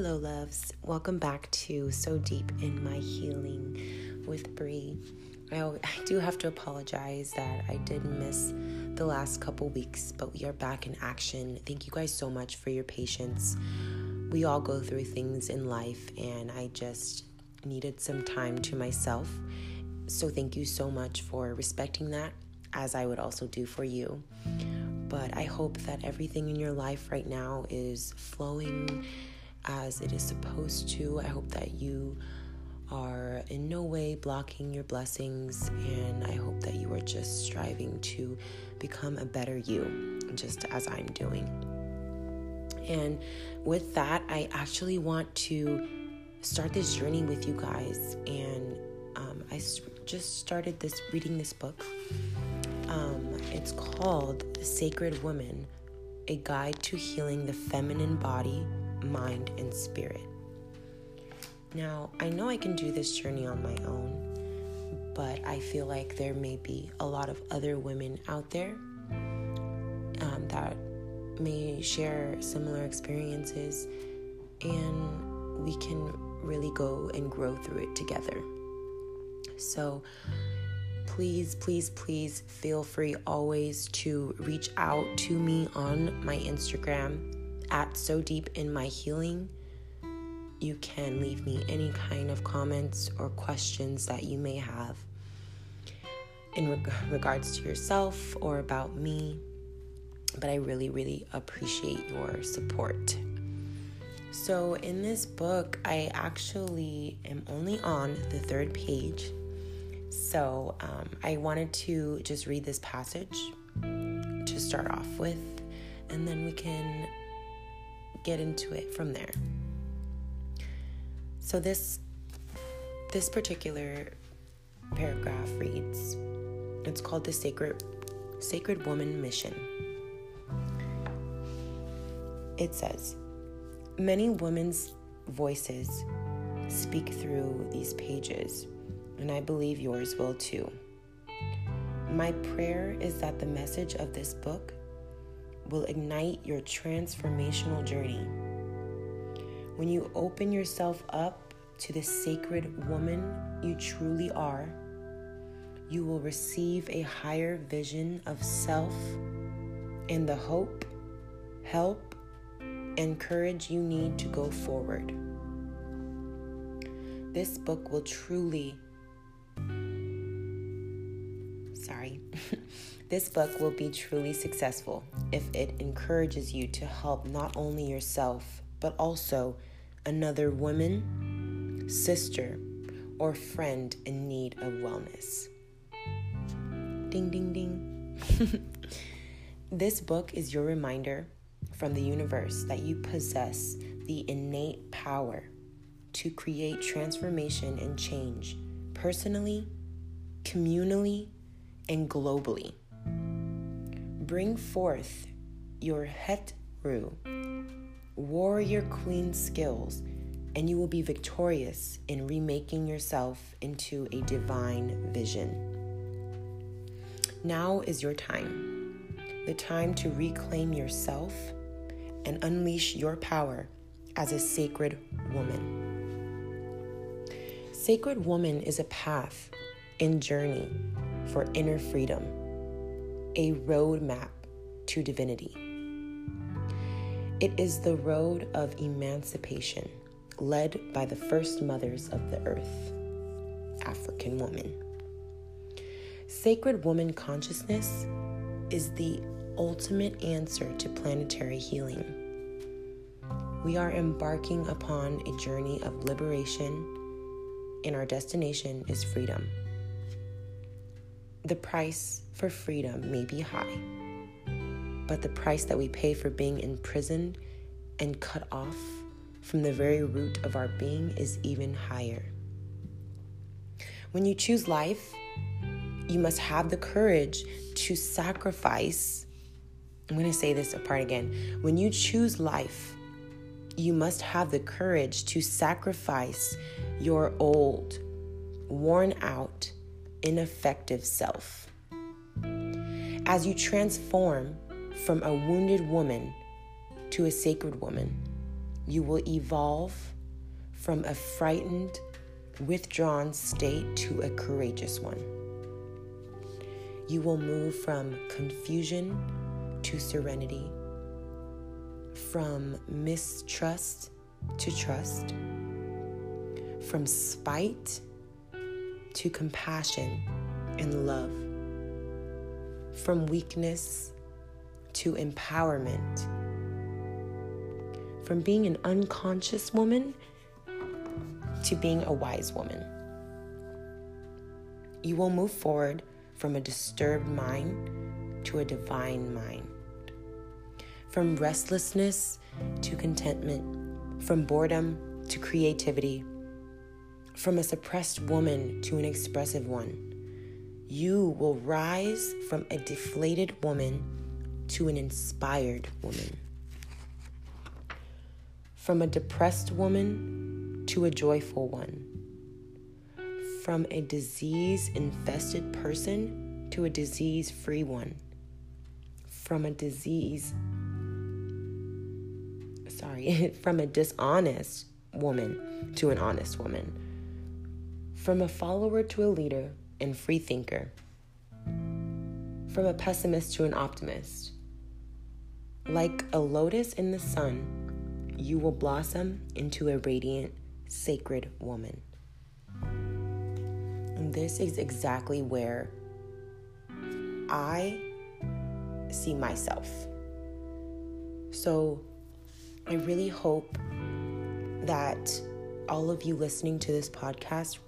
Hello, loves. Welcome back to So Deep in My Healing with Bree. I, I do have to apologize that I did miss the last couple weeks, but we are back in action. Thank you guys so much for your patience. We all go through things in life, and I just needed some time to myself. So, thank you so much for respecting that, as I would also do for you. But I hope that everything in your life right now is flowing as it is supposed to. I hope that you are in no way blocking your blessings, and I hope that you are just striving to become a better you, just as I'm doing. And with that, I actually want to start this journey with you guys. And um, I just started this reading this book. Um, it's called The Sacred Woman A Guide to Healing the Feminine Body mind, and spirit. Now, I know I can do this journey on my own, but I feel like there may be a lot of other women out there um, that may share similar experiences, and we can really go and grow through it together. So, please, please, please feel free always to reach out to me on my Instagram at So Deep in My Healing. You can leave me any kind of comments or questions that you may have in reg- regards to yourself or about me. But I really, really appreciate your support. So, in this book, I actually am only on the third page. So, um, I wanted to just read this passage to start off with, and then we can get into it from there. So this this particular paragraph reads it's called the sacred sacred woman mission. It says, many women's voices speak through these pages, and I believe yours will too. My prayer is that the message of this book will ignite your transformational journey. When you open yourself up to the sacred woman you truly are, you will receive a higher vision of self and the hope, help, and courage you need to go forward. This book will truly, sorry. This book will be truly successful if it encourages you to help not only yourself, but also another woman, sister, or friend in need of wellness. Ding, ding, ding. this book is your reminder from the universe that you possess the innate power to create transformation and change personally, communally, and globally. Bring forth your Hetru, warrior queen skills, and you will be victorious in remaking yourself into a divine vision. Now is your time, the time to reclaim yourself and unleash your power as a sacred woman. Sacred woman is a path and journey for inner freedom a roadmap to divinity. It is the road of emancipation led by the first mothers of the earth, African woman. Sacred woman consciousness is the ultimate answer to planetary healing. We are embarking upon a journey of liberation, and our destination is freedom. The price for freedom may be high, but the price that we pay for being imprisoned and cut off from the very root of our being is even higher. When you choose life, you must have the courage to sacrifice. I'm going to say this apart again. When you choose life, you must have the courage to sacrifice your old, worn out, ineffective self. As you transform from a wounded woman to a sacred woman, you will evolve from a frightened, withdrawn state to a courageous one. You will move from confusion to serenity, from mistrust to trust, from spite to compassion and love, from weakness to empowerment, from being an unconscious woman to being a wise woman. You will move forward from a disturbed mind to a divine mind, from restlessness to contentment, from boredom to creativity, from a suppressed woman to an expressive one. You will rise from a deflated woman to an inspired woman, from a depressed woman to a joyful one, from a disease infested person to a disease free one, from a disease sorry, from a dishonest woman to an honest woman, from a follower to a leader and free thinker, from a pessimist to an optimist. Like a lotus in the sun, you will blossom into a radiant, sacred woman. And this is exactly where I see myself. So I really hope that all of you listening to this podcast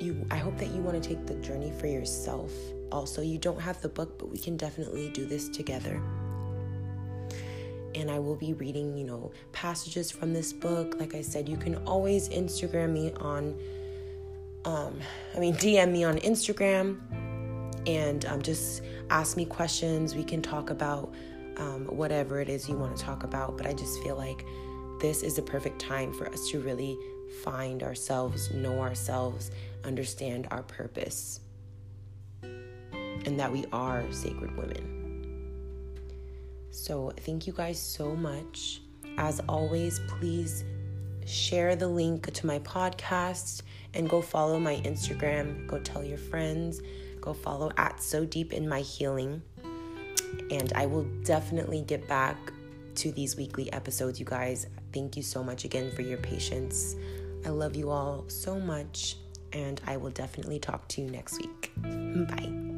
you I hope that you want to take the journey for yourself. Also, you don't have the book, but we can definitely do this together. And I will be reading, you know, passages from this book. Like I said, you can always Instagram me on um I mean DM me on Instagram and um, just ask me questions. We can talk about um, whatever it is you want to talk about. But I just feel like this is the perfect time for us to really find ourselves, know ourselves, understand our purpose, and that we are sacred women. So, thank you guys so much. As always, please share the link to my podcast and go follow my Instagram. Go tell your friends. Go follow at So Deep in My Healing. And I will definitely get back to these weekly episodes, you guys. Thank you so much again for your patience. I love you all so much, and I will definitely talk to you next week. Bye.